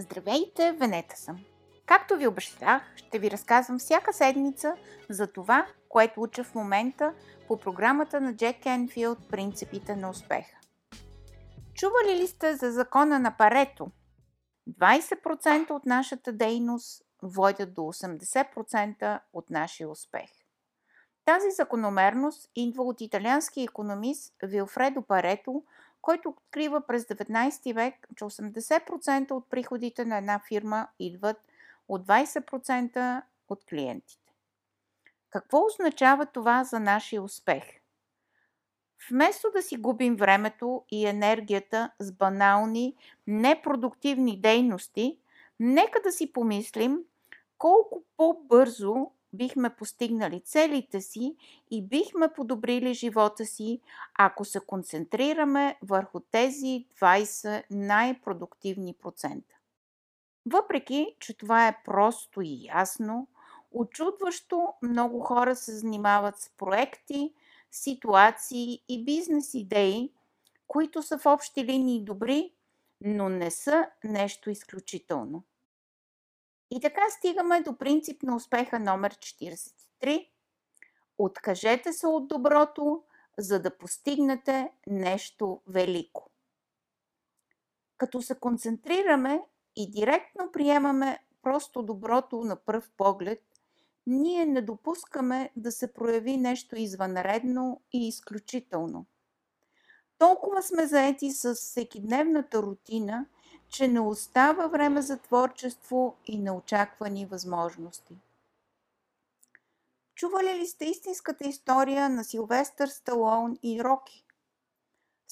Здравейте, Венета съм! Както ви обещах, ще ви разказвам всяка седмица за това, което уча в момента по програмата на Джек Енфилд «Принципите на успеха». Чували ли сте за закона на Парето? 20% от нашата дейност водят до 80% от нашия успех. Тази закономерност идва от италиански економист Вилфредо Парето, който открива през 19 век, че 80% от приходите на една фирма идват от 20% от клиентите. Какво означава това за нашия успех? Вместо да си губим времето и енергията с банални, непродуктивни дейности, нека да си помислим колко по-бързо бихме постигнали целите си и бихме подобрили живота си, ако се концентрираме върху тези 20 най-продуктивни процента. Въпреки, че това е просто и ясно, очудващо много хора се занимават с проекти, ситуации и бизнес идеи, които са в общи линии добри, но не са нещо изключително. И така стигаме до принцип на успеха номер 43. Откажете се от доброто, за да постигнете нещо велико. Като се концентрираме и директно приемаме просто доброто на пръв поглед, ние не допускаме да се прояви нещо извънредно и изключително. Толкова сме заети с всекидневната рутина – че не остава време за творчество и неочаквани възможности. Чували ли сте истинската история на Силвестър Сталон и Роки?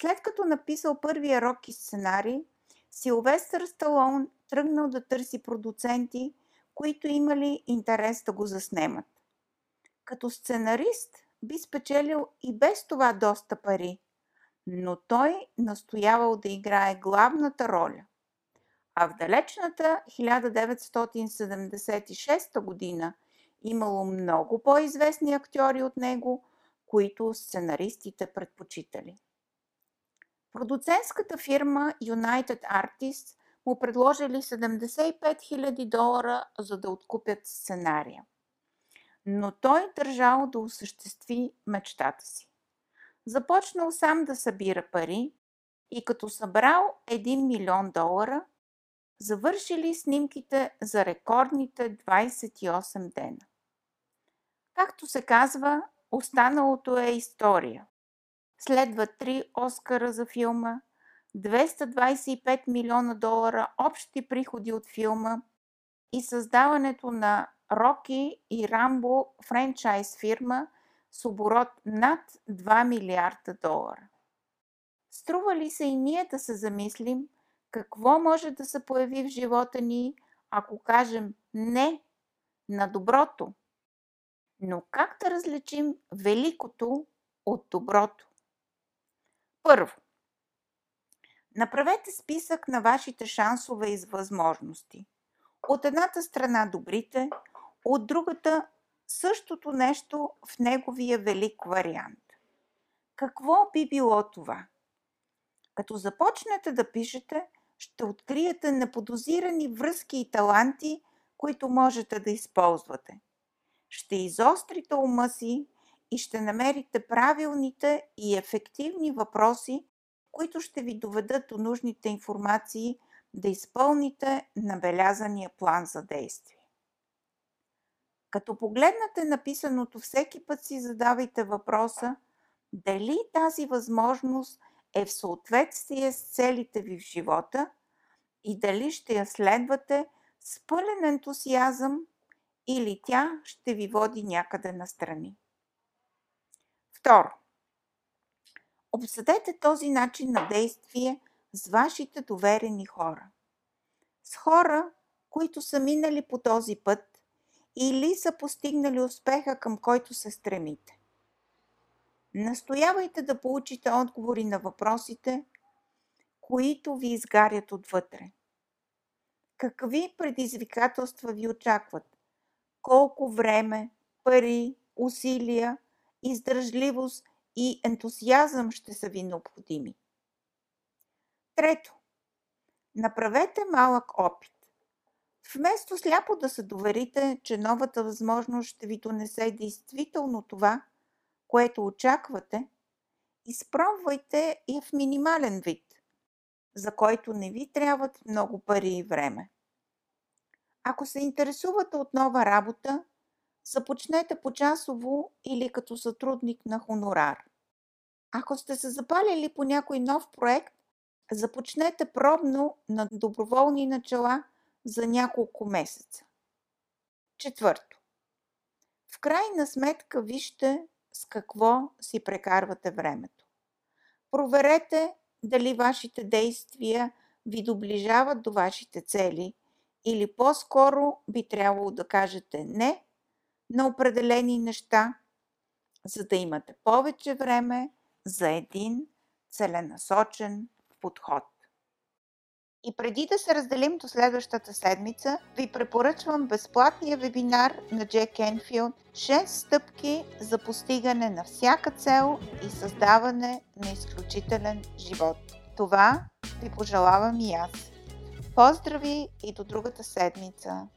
След като написал първия Роки сценарий, Силвестър Сталон тръгнал да търси продуценти, които имали интерес да го заснемат. Като сценарист би спечелил и без това доста пари, но той настоявал да играе главната роля – а в далечната 1976 година имало много по-известни актьори от него, които сценаристите предпочитали. Продуцентската фирма United Artists му предложили 75 000 долара, за да откупят сценария. Но той държал да осъществи мечтата си. Започнал сам да събира пари и като събрал 1 милион долара – завършили снимките за рекордните 28 дена. Както се казва, останалото е история. Следва три Оскара за филма, 225 милиона долара общи приходи от филма и създаването на Роки и Рамбо франчайз фирма с оборот над 2 милиарда долара. Струва ли се и ние да се замислим – какво може да се появи в живота ни, ако кажем не на доброто? Но как да различим великото от доброто? Първо, направете списък на вашите шансове и възможности. От едната страна добрите, от другата същото нещо в неговия велик вариант. Какво би било това? Като започнете да пишете, ще откриете неподозирани връзки и таланти, които можете да използвате. Ще изострите ума си и ще намерите правилните и ефективни въпроси, които ще ви доведат до нужните информации да изпълните набелязания план за действие. Като погледнете написаното всеки път си задавайте въпроса дали тази възможност е в съответствие с целите ви в живота и дали ще я следвате с пълен ентусиазъм или тя ще ви води някъде настрани. Второ. Обсъдете този начин на действие с вашите доверени хора. С хора, които са минали по този път или са постигнали успеха, към който се стремите. Настоявайте да получите отговори на въпросите, които ви изгарят отвътре. Какви предизвикателства ви очакват? Колко време, пари, усилия, издържливост и ентусиазъм ще са ви необходими? Трето. Направете малък опит. Вместо сляпо да се доверите, че новата възможност ще ви донесе действително това, което очаквате, изпробвайте и в минимален вид, за който не ви трябват много пари и време. Ако се интересувате от нова работа, започнете почасово или като сътрудник на хонорар. Ако сте се запалили по някой нов проект, започнете пробно на доброволни начала за няколко месеца. Четвърто. В крайна сметка вижте с какво си прекарвате времето. Проверете дали вашите действия ви доближават до вашите цели или по-скоро би трябвало да кажете не на определени неща, за да имате повече време за един целенасочен подход. И преди да се разделим до следващата седмица, ви препоръчвам безплатния вебинар на Джек Енфилд 6 стъпки за постигане на всяка цел и създаване на изключителен живот. Това ви пожелавам и аз. Поздрави и до другата седмица!